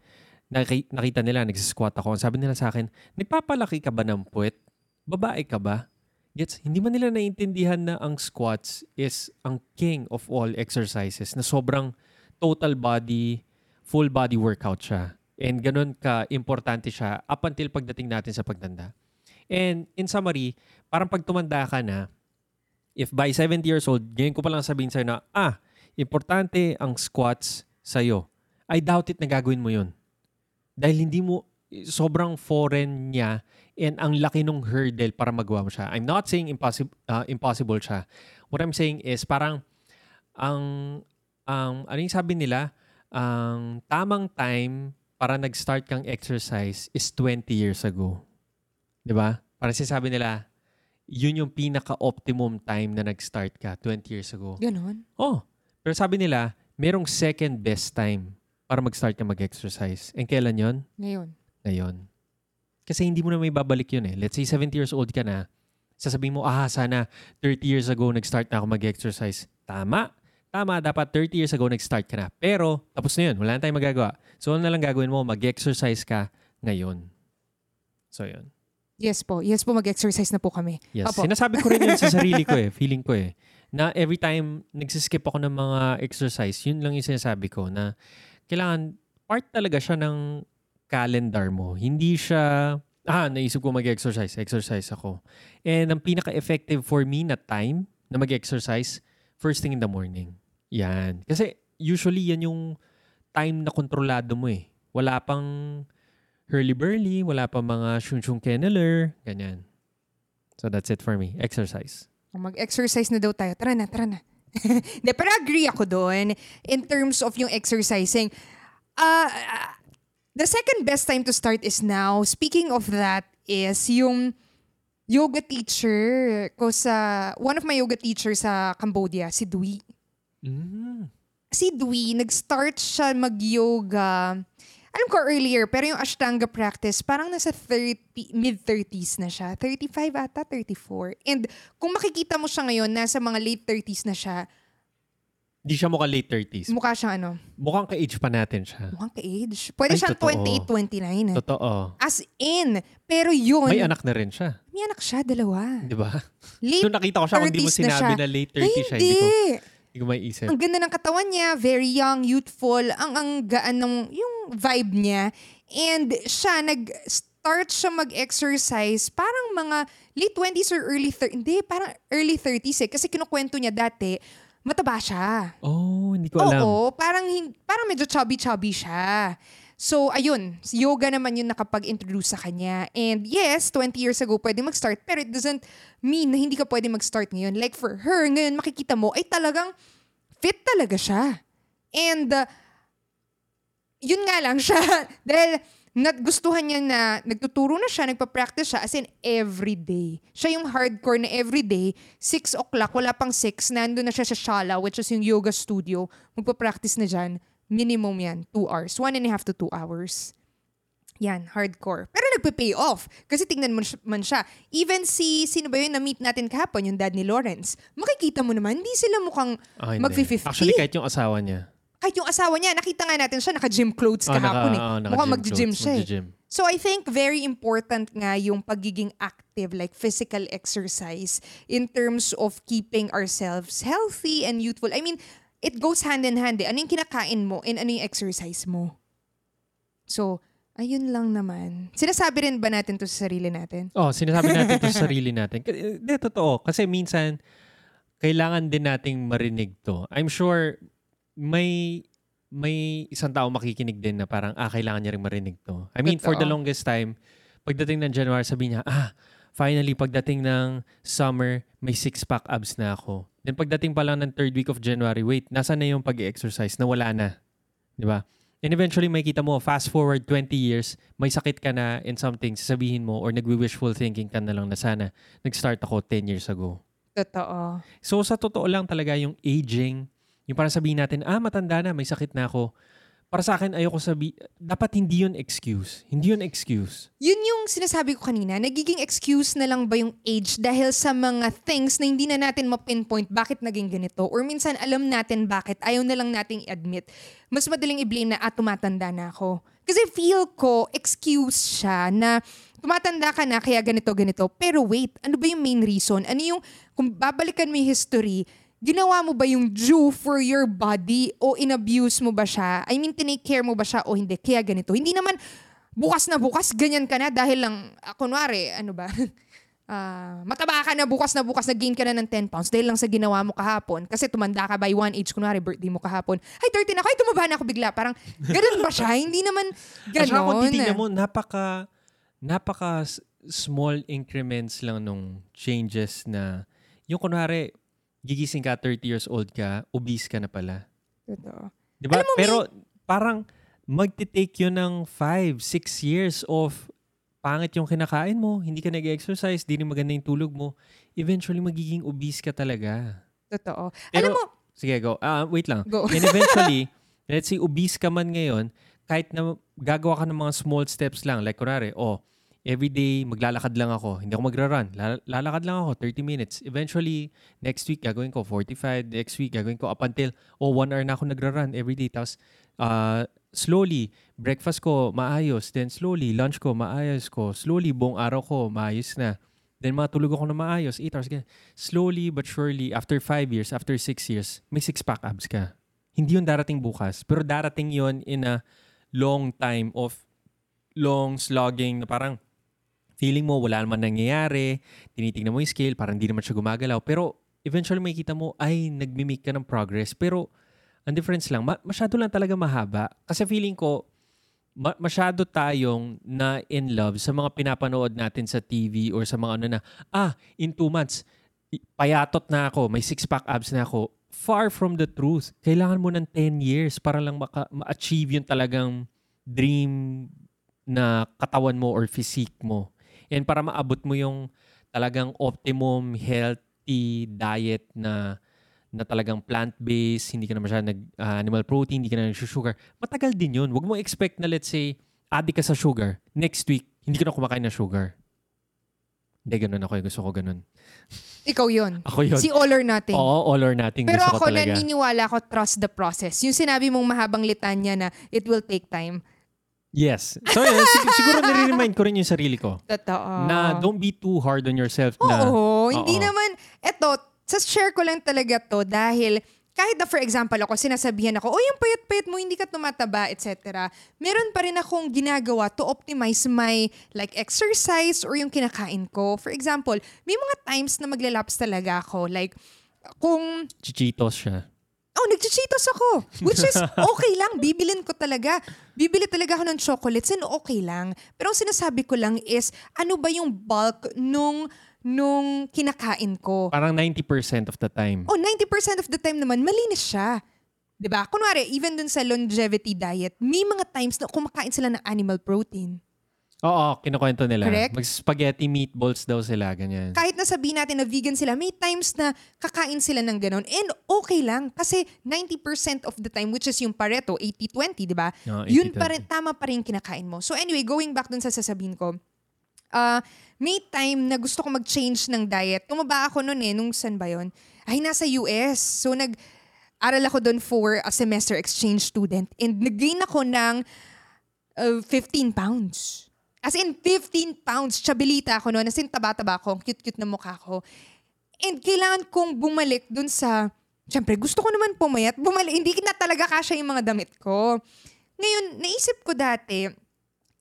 [SPEAKER 2] nakita nila nagsasquat ako. Sabi nila sa akin, nagpapalaki ka ba ng puwet? Babae ka ba? Gets, hindi man nila naiintindihan na ang squats is ang king of all exercises na sobrang total body, full body workout siya. And ganun ka-importante siya up until pagdating natin sa pagtanda. And in summary, parang pag tumanda ka na, if by 70 years old, ngayon ko pa lang sabihin sa'yo na, ah, importante ang squats sa'yo. I doubt it na gagawin mo yun. Dahil hindi mo, sobrang foreign niya and ang laki ng hurdle para magawa mo siya. I'm not saying impossible uh, impossible siya. What I'm saying is parang ang ang ano yung sabi nila, ang tamang time para nag-start kang exercise is 20 years ago. 'Di ba? Para sinasabi nila, yun yung pinaka-optimum time na nag-start ka 20 years ago.
[SPEAKER 1] Ganon?
[SPEAKER 2] Oh, pero sabi nila, merong second best time para mag-start ka mag-exercise. And kailan yon?
[SPEAKER 1] Ngayon.
[SPEAKER 2] Ngayon. Kasi hindi mo na may babalik yun eh. Let's say 70 years old ka na, sasabihin mo, ah, sana 30 years ago nag-start na ako mag-exercise. Tama. Tama, dapat 30 years ago nag-start ka na. Pero, tapos na yun. Wala na tayong magagawa. So, ano na lang gagawin mo? Mag-exercise ka ngayon. So, yun.
[SPEAKER 1] Yes po. Yes po, mag-exercise na po kami.
[SPEAKER 2] Yes.
[SPEAKER 1] Opo.
[SPEAKER 2] Sinasabi ko rin yun sa sarili ko eh. Feeling ko eh. Na every time nagsiskip ako ng mga exercise, yun lang yung sinasabi ko na kailangan part talaga siya ng calendar mo. Hindi siya, ah, naisip ko mag-exercise. Exercise ako. And ang pinaka-effective for me na time na mag-exercise, first thing in the morning. Yan. Kasi usually yan yung time na kontrolado mo eh. Wala pang hurly-burly, wala pang mga shun-shun kenneler, ganyan. So that's it for me. Exercise.
[SPEAKER 1] Mag-exercise na daw tayo. Tara na, tara na. Hindi, pero agree ako doon in terms of yung exercising. Uh, the second best time to start is now. Speaking of that is yung yoga teacher ko sa, one of my yoga teachers sa Cambodia, si Dwi.
[SPEAKER 2] Mm.
[SPEAKER 1] Si Dwi, nag-start siya mag-yoga alam ko earlier, pero yung Ashtanga practice, parang nasa 30, mid-30s na siya. 35 ata, 34. And kung makikita mo siya ngayon, nasa mga late 30s na siya,
[SPEAKER 2] Hindi siya mukhang late 30s.
[SPEAKER 1] Mukha siyang ano,
[SPEAKER 2] Mukhang ka-age pa natin siya.
[SPEAKER 1] mukhang ka-age. Pwede
[SPEAKER 2] Ay,
[SPEAKER 1] siyang
[SPEAKER 2] totoo.
[SPEAKER 1] 28, 29.
[SPEAKER 2] Totoo.
[SPEAKER 1] As in. Pero yun,
[SPEAKER 2] May anak na rin siya.
[SPEAKER 1] may anak siya, dalawa.
[SPEAKER 2] Di ba?
[SPEAKER 1] Late
[SPEAKER 2] Nung nakita ko siya, kung di mo
[SPEAKER 1] 30s na
[SPEAKER 2] sinabi
[SPEAKER 1] siya.
[SPEAKER 2] na late 30
[SPEAKER 1] Ay,
[SPEAKER 2] siya,
[SPEAKER 1] hindi.
[SPEAKER 2] hindi ko, hindi ko maiisip.
[SPEAKER 1] Ang ganda ng katawan niya, very young, youthful, ang ang gaan ng yung vibe niya. And siya nag-start siya mag-exercise parang mga late 20s or early 30s. Hindi, parang early 30s eh. Kasi kinukwento niya dati, mataba siya.
[SPEAKER 2] Oh, hindi ko alam.
[SPEAKER 1] Oo, parang, parang medyo chubby-chubby siya. So, ayun, yoga naman yung nakapag-introduce sa kanya. And yes, 20 years ago pwede mag-start, pero it doesn't mean na hindi ka pwede mag-start ngayon. Like for her, ngayon makikita mo, ay talagang fit talaga siya. And uh, yun nga lang siya. Dahil nagustuhan niya na nagtuturo na siya, nagpa-practice siya as in everyday. Siya yung hardcore na everyday, 6 o'clock, wala pang 6, nandun na siya sa Shala, which is yung yoga studio. Magpa-practice na dyan. Minimum yan, 2 hours. 1 and a half to 2 hours. Yan, hardcore. Pero nagpe-pay off. Kasi tingnan mo man siya. Even si, sino ba yun na-meet natin kahapon, yung dad ni Lawrence. Makikita mo naman, hindi sila mukhang
[SPEAKER 2] Ah, hindi.
[SPEAKER 1] mag-50.
[SPEAKER 2] Actually, kahit yung asawa niya.
[SPEAKER 1] kahit yung asawa niya, nakita nga natin siya, naka-gym clothes
[SPEAKER 2] Ah,
[SPEAKER 1] kahapon
[SPEAKER 2] naka-
[SPEAKER 1] eh.
[SPEAKER 2] ah, naka-gym
[SPEAKER 1] Mukhang mag-gym
[SPEAKER 2] clothes,
[SPEAKER 1] siya eh. So I think very important nga yung pagiging active, like physical exercise in terms of keeping ourselves healthy and youthful. I mean, it goes hand in hand eh. Ano yung kinakain mo and ano yung exercise mo. So, ayun lang naman. Sinasabi rin ba natin to sa sarili natin?
[SPEAKER 2] Oh, sinasabi natin to sa sarili natin. Hindi, totoo. Kasi minsan, kailangan din nating marinig to. I'm sure may may isang tao makikinig din na parang, ah, kailangan niya rin marinig to. I mean, for the
[SPEAKER 1] Totoo.
[SPEAKER 2] longest time, pagdating ng January, sabi niya, ah, finally, pagdating ng summer, may six-pack abs na ako. Then pagdating pa lang ng third week of January, wait, nasa na yung pag-exercise? Nawala na. Di ba? And eventually, makita mo, fast forward 20 years, may sakit ka na in something, sasabihin mo, or nagwi-wishful thinking ka na lang na sana, nag-start ako 10 years ago.
[SPEAKER 1] Totoo.
[SPEAKER 2] So, sa totoo lang talaga yung aging, yung parang sabihin natin, ah, matanda na, may sakit na ako. Para sa akin, ayoko sabi, dapat hindi yun excuse. Hindi yun excuse.
[SPEAKER 1] Yun yung sinasabi ko kanina, nagiging excuse na lang ba yung age dahil sa mga things na hindi na natin ma-pinpoint bakit naging ganito. Or minsan alam natin bakit, ayaw na lang nating i-admit. Mas madaling i-blame na, ah, tumatanda na ako. Kasi feel ko, excuse siya na tumatanda ka na kaya ganito, ganito. Pero wait, ano ba yung main reason? Ano yung, kung babalikan mo yung history, ginawa mo ba yung due for your body o inabuse mo ba siya? I mean, tinake care mo ba siya o hindi? Kaya ganito. Hindi naman bukas na bukas, ganyan ka na dahil lang, ah, kunwari, ano ba, Ah, mataba ka na bukas na bukas, nag-gain ka na ng 10 pounds dahil lang sa ginawa mo kahapon. Kasi tumanda ka by one age, kunwari, birthday mo kahapon. Ay, 30 na ako, ay, tumaba na ako bigla. Parang, ganun ba siya? Hindi naman
[SPEAKER 2] At saka kung titignan mo, napaka, napaka small increments lang nung changes na, yung kunwari, gigising ka, 30 years old ka, obese ka na pala.
[SPEAKER 1] Totoo.
[SPEAKER 2] Di ba?
[SPEAKER 1] Alam mo,
[SPEAKER 2] Pero parang magti-take yun ng 5, 6 years of pangit yung kinakain mo, hindi ka nag-exercise, di rin maganda yung tulog mo, eventually magiging obese ka talaga.
[SPEAKER 1] Totoo.
[SPEAKER 2] Pero,
[SPEAKER 1] Alam mo,
[SPEAKER 2] sige, go. Ah, wait lang.
[SPEAKER 1] Go.
[SPEAKER 2] And eventually, let's say obese ka man ngayon, kahit na gagawa ka ng mga small steps lang, like kunwari, oh, every day maglalakad lang ako, hindi ako magra-run, Lal- lalakad lang ako 30 minutes. Eventually, next week gagawin ko 45, next week gagawin ko up until, oh, one hour na ako nagra-run every day. Tapos, uh, slowly, breakfast ko maayos, then slowly, lunch ko maayos ko, slowly, buong araw ko maayos na. Then matulog ako na maayos, 8 hours. ganyan. Slowly but surely, after 5 years, after 6 years, may six-pack abs ka. Hindi yun darating bukas, pero darating yun in a long time of long slogging na parang feeling mo wala naman nangyayari, tinitingnan mo yung scale, parang hindi naman siya gumagalaw. Pero eventually makikita mo, ay, nagmimake ka ng progress. Pero ang difference lang, ma- masyado lang talaga mahaba. Kasi feeling ko, ma- masyado tayong na in love sa mga pinapanood natin sa TV or sa mga ano na, ah, in two months, payatot na ako, may six-pack abs na ako. Far from the truth. Kailangan mo ng 10 years para lang maka- ma-achieve yung talagang dream na katawan mo or physique mo. And para maabot mo yung talagang optimum healthy diet na na talagang plant-based, hindi ka na masyadong nag ah, animal protein, hindi ka na nag-sugar. Matagal din yun. Huwag mo expect na let's say, addict ka sa sugar. Next week, hindi ka na kumakain ng sugar. Hindi, ganun ako. eh. Gusto ko ganun.
[SPEAKER 1] Ikaw yun.
[SPEAKER 2] Ako yun.
[SPEAKER 1] Si all or nothing.
[SPEAKER 2] Oo, all or nothing.
[SPEAKER 1] Pero
[SPEAKER 2] gusto
[SPEAKER 1] ako
[SPEAKER 2] ko talaga.
[SPEAKER 1] naniniwala ako trust the process. Yung sinabi mong mahabang litanya na it will take time.
[SPEAKER 2] Yes. So, yun, sig- siguro nare-remind ko rin yung sarili ko.
[SPEAKER 1] Totoo.
[SPEAKER 2] Na don't be too hard on yourself na
[SPEAKER 1] Oo, hindi
[SPEAKER 2] Oo.
[SPEAKER 1] naman, eto, sa share ko lang talaga to dahil kahit na for example ako, sinasabihan ako, oh yung payat-payat mo, hindi ka tumataba, etc. Meron pa rin akong ginagawa to optimize my like exercise or yung kinakain ko. For example, may mga times na maglalaps talaga ako. Like, kung
[SPEAKER 2] chichitos siya.
[SPEAKER 1] Oh, nagchichitos ako. Which is okay lang. Bibilin ko talaga. Bibili talaga ako ng chocolates and okay lang. Pero ang sinasabi ko lang is, ano ba yung bulk nung, nung kinakain ko?
[SPEAKER 2] Parang 90% of the time.
[SPEAKER 1] Oh, 90% of the time naman, malinis siya. 'Di ba? Kunwari, even dun sa longevity diet, may mga times na kumakain sila ng animal protein.
[SPEAKER 2] Oo, kinukwento nila.
[SPEAKER 1] Correct.
[SPEAKER 2] Mag-spaghetti meatballs daw sila, ganyan.
[SPEAKER 1] Kahit na sabihin natin na vegan sila, may times na kakain sila ng ganun. And okay lang kasi 90% of the time, which is yung Pareto, 80-20, di ba?
[SPEAKER 2] Oo,
[SPEAKER 1] Yun
[SPEAKER 2] 80-20.
[SPEAKER 1] pa rin, tama pa rin kinakain mo. So anyway, going back dun sa sasabihin ko, ah may time na gusto ko mag-change ng diet. Tumaba ako noon eh, nung san ba yun? Ay, nasa US. So nag, aral ako doon for a semester exchange student. And nag-gain ako ng uh, 15 pounds. As in, 15 pounds. Chabilita ako noon. As in, taba-taba ako. Cute-cute na mukha ko. And kailangan kong bumalik dun sa... Siyempre, gusto ko naman pumayat. Bumalik. Hindi na talaga kasya yung mga damit ko. Ngayon, naisip ko dati,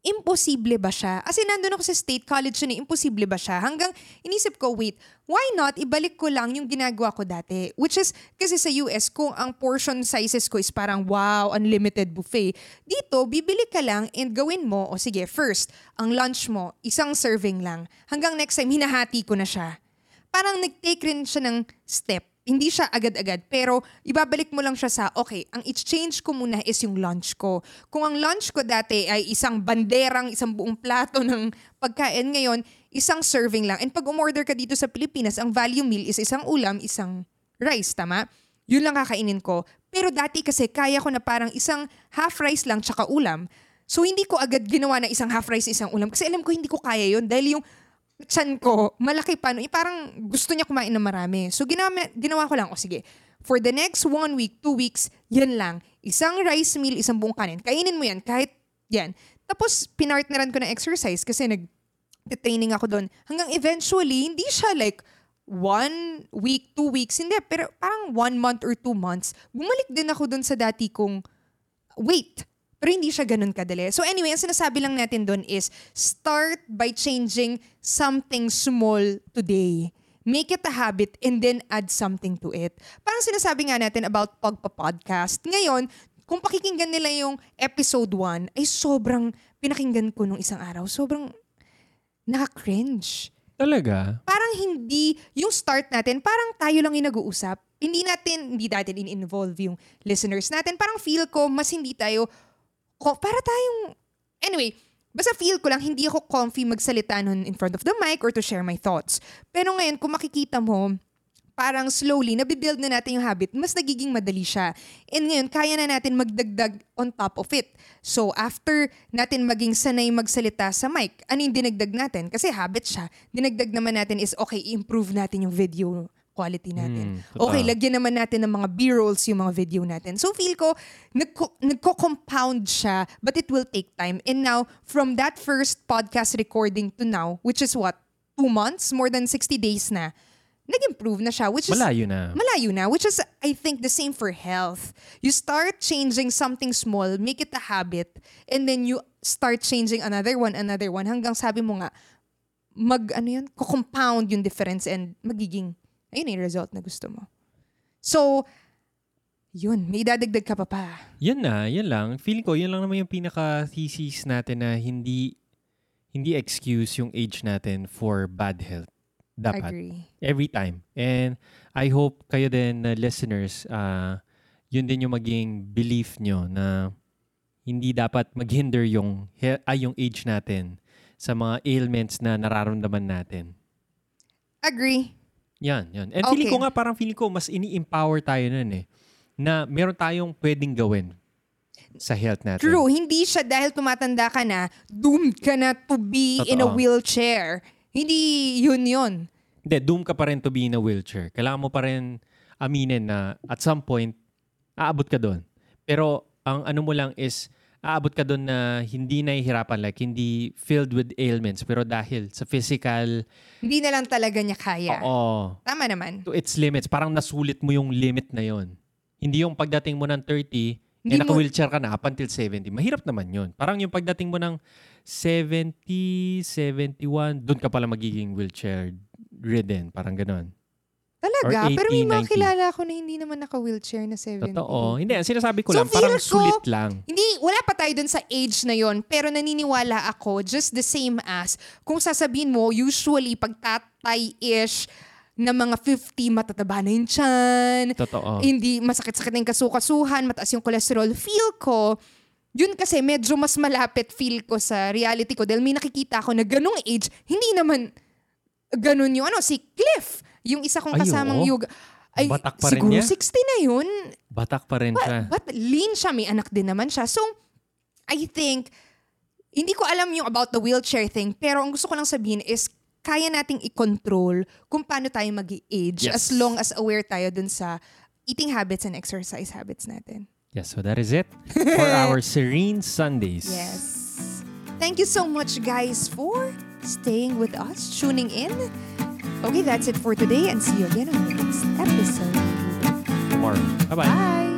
[SPEAKER 1] imposible ba siya? As in, nandun ako sa state college yun eh, imposible ba siya? Hanggang inisip ko, wait, why not ibalik ko lang yung ginagawa ko dati? Which is, kasi sa US, kung ang portion sizes ko is parang, wow, unlimited buffet. Dito, bibili ka lang and gawin mo, o sige, first, ang lunch mo, isang serving lang. Hanggang next time, hinahati ko na siya. Parang nag-take rin siya ng step. Hindi siya agad-agad, pero ibabalik mo lang siya sa, okay, ang exchange ko muna is yung lunch ko. Kung ang lunch ko dati ay isang banderang, isang buong plato ng pagkain, ngayon, isang serving lang. And pag umorder ka dito sa Pilipinas, ang value meal is isang ulam, isang rice, tama? Yun lang kakainin ko. Pero dati kasi kaya ko na parang isang half rice lang tsaka ulam. So hindi ko agad ginawa na isang half rice, isang ulam. Kasi alam ko hindi ko kaya yun dahil yung chan ko, malaki pa. No? Eh, parang gusto niya kumain ng marami. So, ginawa, ginawa ko lang, o sige, for the next one week, two weeks, yan lang. Isang rice meal, isang buong kanin. Kainin mo yan, kahit yan. Tapos, pinartneran ko ng exercise kasi nag-training ako doon. Hanggang eventually, hindi siya like one week, two weeks. Hindi, pero parang one month or two months, bumalik din ako doon sa dati kong weight. Pero hindi siya ganun kadali. So anyway, ang sinasabi lang natin doon is start by changing something small today. Make it a habit and then add something to it. Parang sinasabi nga natin about pagpa-podcast. Ngayon, kung pakikinggan nila yung episode 1, ay sobrang pinakinggan ko nung isang araw. Sobrang nakaka-cringe
[SPEAKER 2] Talaga?
[SPEAKER 1] parang hindi, yung start natin, parang tayo lang yung nag-uusap. Hindi natin, hindi natin in-involve yung listeners natin. Parang feel ko, mas hindi tayo, ko, para tayong, anyway, basta feel ko lang, hindi ako comfy magsalita nun in front of the mic or to share my thoughts. Pero ngayon, kung makikita mo, parang slowly, nabibuild na natin yung habit, mas nagiging madali siya. And ngayon, kaya na natin magdagdag on top of it. So, after natin maging sanay magsalita sa mic, ano yung dinagdag natin? Kasi habit siya. Dinagdag naman natin is, okay, improve natin yung video quality natin.
[SPEAKER 2] Totoo.
[SPEAKER 1] okay, lagyan naman natin ng mga B-rolls yung mga video natin. So, feel ko, nagko- nagko-compound siya, but it will take time. And now, from that first podcast recording to now, which is what? Two months? More than 60 days na nag-improve na siya, which is
[SPEAKER 2] Malayo na.
[SPEAKER 1] malayo na, which is, I think, the same for health. You start changing something small, make it a habit, and then you start changing another one, another one, hanggang sabi mo nga, mag, ano yun, compound yung difference and magiging, ayun yung result na gusto mo. So, yun, may dadagdag ka pa pa.
[SPEAKER 2] Yan na, yan lang. Feeling ko, yan lang naman yung pinaka-thesis natin na hindi hindi excuse yung age natin for bad health. Dapat.
[SPEAKER 1] Agree.
[SPEAKER 2] Every time. And I hope kayo din na listeners, ah yun din yung maging belief nyo na hindi dapat maghinder yung, he- ay, yung age natin sa mga ailments na nararamdaman natin.
[SPEAKER 1] Agree.
[SPEAKER 2] Yan, yan. And feeling
[SPEAKER 1] Okay.
[SPEAKER 2] ko nga, parang feeling ko, mas ini-empower tayo nun eh. Na meron tayong pwedeng gawin sa health natin.
[SPEAKER 1] True, hindi siya dahil tumatanda ka na, doomed ka na to be in a
[SPEAKER 2] Totoo.
[SPEAKER 1] wheelchair. Hindi yun yun.
[SPEAKER 2] Hindi, doom ka pa rin to be in a wheelchair. Kailangan mo pa rin aminin na at some point, aabot ka doon. Pero ang ano mo lang is, aabot ka doon na hindi nahihirapan, like hindi filled with ailments. Pero dahil sa physical,
[SPEAKER 1] Hindi na lang talaga niya kaya.
[SPEAKER 2] oo,
[SPEAKER 1] Tama naman.
[SPEAKER 2] to its limits, parang nasulit mo yung limit na yon. Hindi yung pagdating mo ng 30,
[SPEAKER 1] Hindi
[SPEAKER 2] eh, naka-wheelchair ka na up until 70. Mahirap naman yun. Parang yung pagdating mo ng 70, 71, doon ka pala magiging wheelchair ridden. Parang ganon.
[SPEAKER 1] Talaga?
[SPEAKER 2] Or 80,
[SPEAKER 1] Pero may mga
[SPEAKER 2] 90.
[SPEAKER 1] kilala ko na hindi naman naka-wheelchair na 70.
[SPEAKER 2] Totoo. Hindi, ang sinasabi ko
[SPEAKER 1] So,
[SPEAKER 2] lang, parang
[SPEAKER 1] ko-
[SPEAKER 2] sulit lang.
[SPEAKER 1] Hindi, wala pa tayo dun sa age na yon pero naniniwala ako, just the same as, kung sasabihin mo, usually, pag tatay-ish na mga 50, matataba na yung tiyan,
[SPEAKER 2] Totoo.
[SPEAKER 1] hindi masakit-sakit na yung kasukasuhan, mataas yung cholesterol, feel ko, yun kasi medyo mas malapit feel ko sa reality ko dahil may nakikita ako na ganong age, hindi naman ganun yung ano, si Cliff, yung isa kong
[SPEAKER 2] Ay,
[SPEAKER 1] kasamang
[SPEAKER 2] oo.
[SPEAKER 1] yoga. Ay,
[SPEAKER 2] Batak pa rin
[SPEAKER 1] siguro
[SPEAKER 2] niya?
[SPEAKER 1] 60 na yun.
[SPEAKER 2] Batak pa rin siya.
[SPEAKER 1] But lean siya, may anak din naman siya. So, I think, hindi ko alam yung about the wheelchair thing, pero ang gusto ko lang sabihin is, kaya nating i-control kung paano tayo mag age
[SPEAKER 2] Yes.
[SPEAKER 1] as long as aware tayo dun sa eating habits and exercise habits natin.
[SPEAKER 2] Yes, so that is it for our Serene Sundays.
[SPEAKER 1] Yes. Thank you so much, guys, for staying with us, tuning in. Okay, that's it for today, and see you again on the next episode.
[SPEAKER 2] Tomorrow. Bye-bye.
[SPEAKER 1] Bye.